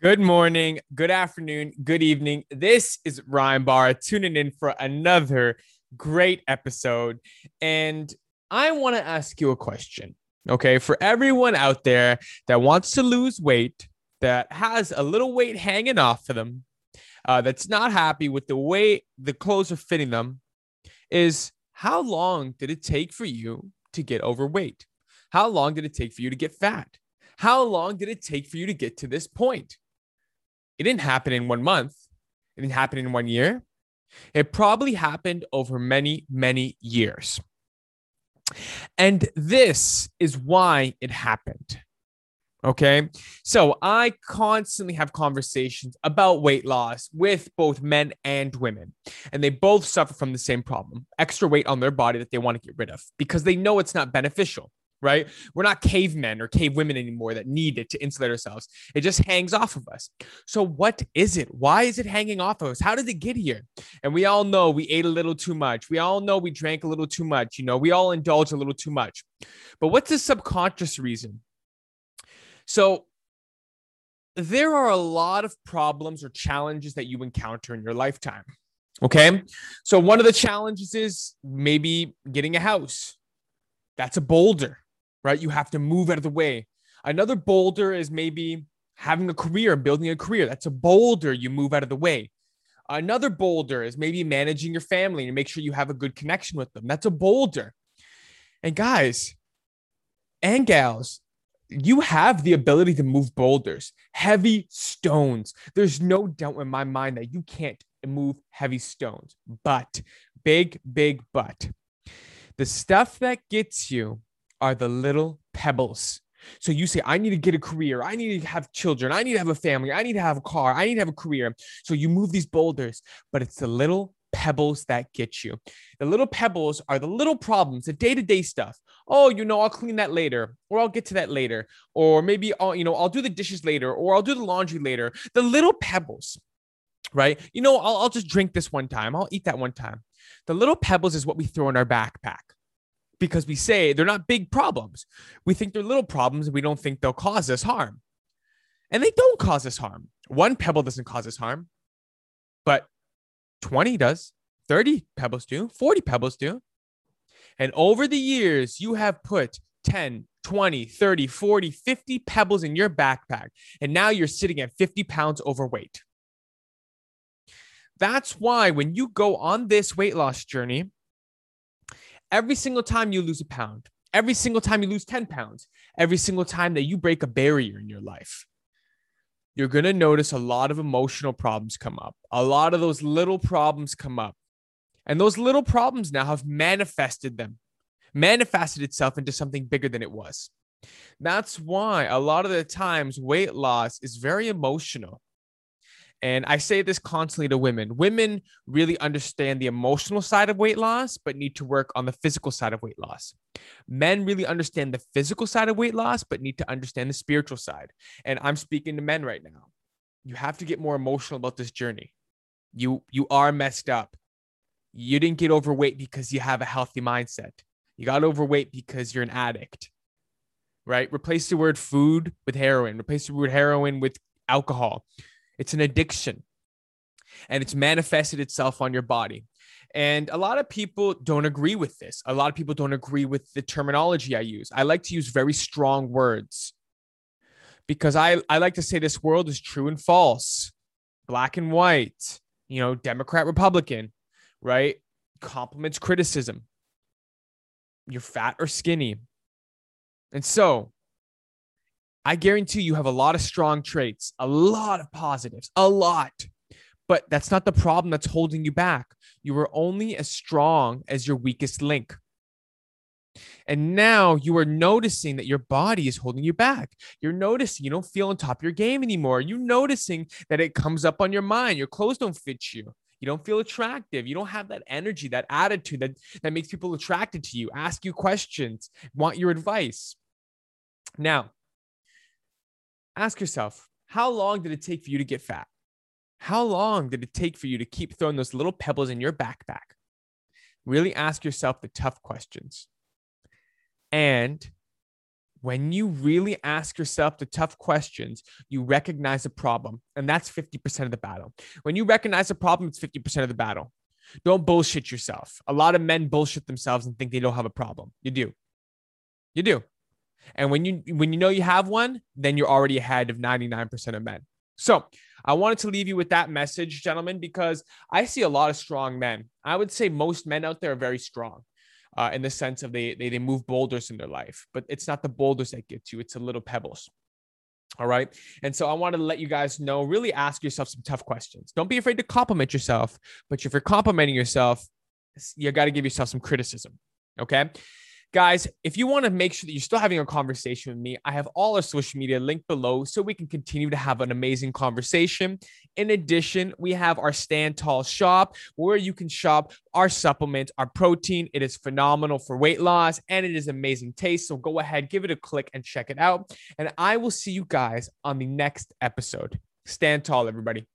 Good morning, good afternoon, good evening. This is Ryan Barr tuning in for another great episode. And I want to ask you a question. Okay. For everyone out there that wants to lose weight, that has a little weight hanging off of them, uh, that's not happy with the way the clothes are fitting them, is how long did it take for you to get overweight? How long did it take for you to get fat? How long did it take for you to get to this point? It didn't happen in one month. It didn't happen in one year. It probably happened over many, many years. And this is why it happened. Okay. So I constantly have conversations about weight loss with both men and women, and they both suffer from the same problem extra weight on their body that they want to get rid of because they know it's not beneficial right? We're not cavemen or cave women anymore that need it to insulate ourselves. It just hangs off of us. So, what is it? Why is it hanging off of us? How did it get here? And we all know we ate a little too much. We all know we drank a little too much. You know, we all indulge a little too much. But what's the subconscious reason? So, there are a lot of problems or challenges that you encounter in your lifetime. Okay. So, one of the challenges is maybe getting a house. That's a boulder right? You have to move out of the way. Another boulder is maybe having a career, building a career. That's a boulder you move out of the way. Another boulder is maybe managing your family and make sure you have a good connection with them. That's a boulder. And guys and gals, you have the ability to move boulders, heavy stones. There's no doubt in my mind that you can't move heavy stones, but big, big but. The stuff that gets you are the little pebbles. So you say, I need to get a career. I need to have children. I need to have a family. I need to have a car. I need to have a career. So you move these boulders, but it's the little pebbles that get you. The little pebbles are the little problems, the day to day stuff. Oh, you know, I'll clean that later, or I'll get to that later, or maybe I'll, you know, I'll do the dishes later, or I'll do the laundry later. The little pebbles, right? You know, I'll, I'll just drink this one time. I'll eat that one time. The little pebbles is what we throw in our backpack because we say they're not big problems. We think they're little problems we don't think they'll cause us harm. And they don't cause us harm. One pebble doesn't cause us harm, but 20 does, 30 pebbles do, 40 pebbles do. And over the years, you have put 10, 20, 30, 40, 50 pebbles in your backpack. And now you're sitting at 50 pounds overweight. That's why when you go on this weight loss journey, every single time you lose a pound, every single time you lose 10 pounds, every single time that you break a barrier in your life, you're going to notice a lot of emotional problems come up. A lot of those little problems come up. And those little problems now have manifested them, manifested itself into something bigger than it was. That's why a lot of the times weight loss is very emotional. And I say this constantly to women. Women really understand the emotional side of weight loss, but need to work on the physical side of weight loss. Men really understand the physical side of weight loss, but need to understand the spiritual side. And I'm speaking to men right now. You have to get more emotional about this journey. You you are messed up. You didn't get overweight because you have a healthy mindset. You got overweight because you're an addict. Right? Replace the word food with heroin. Replace the word heroin with alcohol it's an addiction and it's manifested itself on your body. And a lot of people don't agree with this. A lot of people don't agree with the terminology I use. I like to use very strong words because I, I like to say this world is true and false, black and white, you know, Democrat, Republican, right? Compliments criticism. You're fat or skinny. And so I guarantee you have a lot of strong traits, a lot of positives, a lot. But that's not the problem that's holding you back. You are only as strong as your weakest link. And now you are noticing that your body is holding you back. You're noticing you don't feel on top of your game anymore. You're noticing that it comes up on your mind. Your clothes don't fit you. You don't feel attractive. You don't have that energy, that attitude that, that makes people attracted to you, ask you questions, want your advice. Now, ask yourself how long did it take for you to get fat? How long did it take for you to keep throwing those little pebbles in your backpack? Really ask yourself the tough questions. And when you really ask yourself the tough questions, you recognize a problem, and that's 50% of the battle. When you recognize a problem, it's 50% of the battle. Don't bullshit yourself. A lot of men bullshit themselves and think they don't have a problem. You do. You do. And when you when you know you have one, then you're already ahead of 99% of men. So, I wanted to leave you with that message, gentlemen, because I see a lot of strong men. I would say most men out there are very strong uh, in the sense of they, they they move boulders in their life, but it's not the boulders that get you; it's the little pebbles. All right. And so I wanted to let you guys know really ask yourself some tough questions. Don't be afraid to compliment yourself, but if you're complimenting yourself, you got to give yourself some criticism. Okay. Guys, if you want to make sure that you're still having a conversation with me, I have all our social media linked below so we can continue to have an amazing conversation. In addition, we have our Stand Tall shop where you can shop our supplement, our protein. It is phenomenal for weight loss and it is amazing taste. So go ahead, give it a click and check it out. And I will see you guys on the next episode. Stand tall, everybody.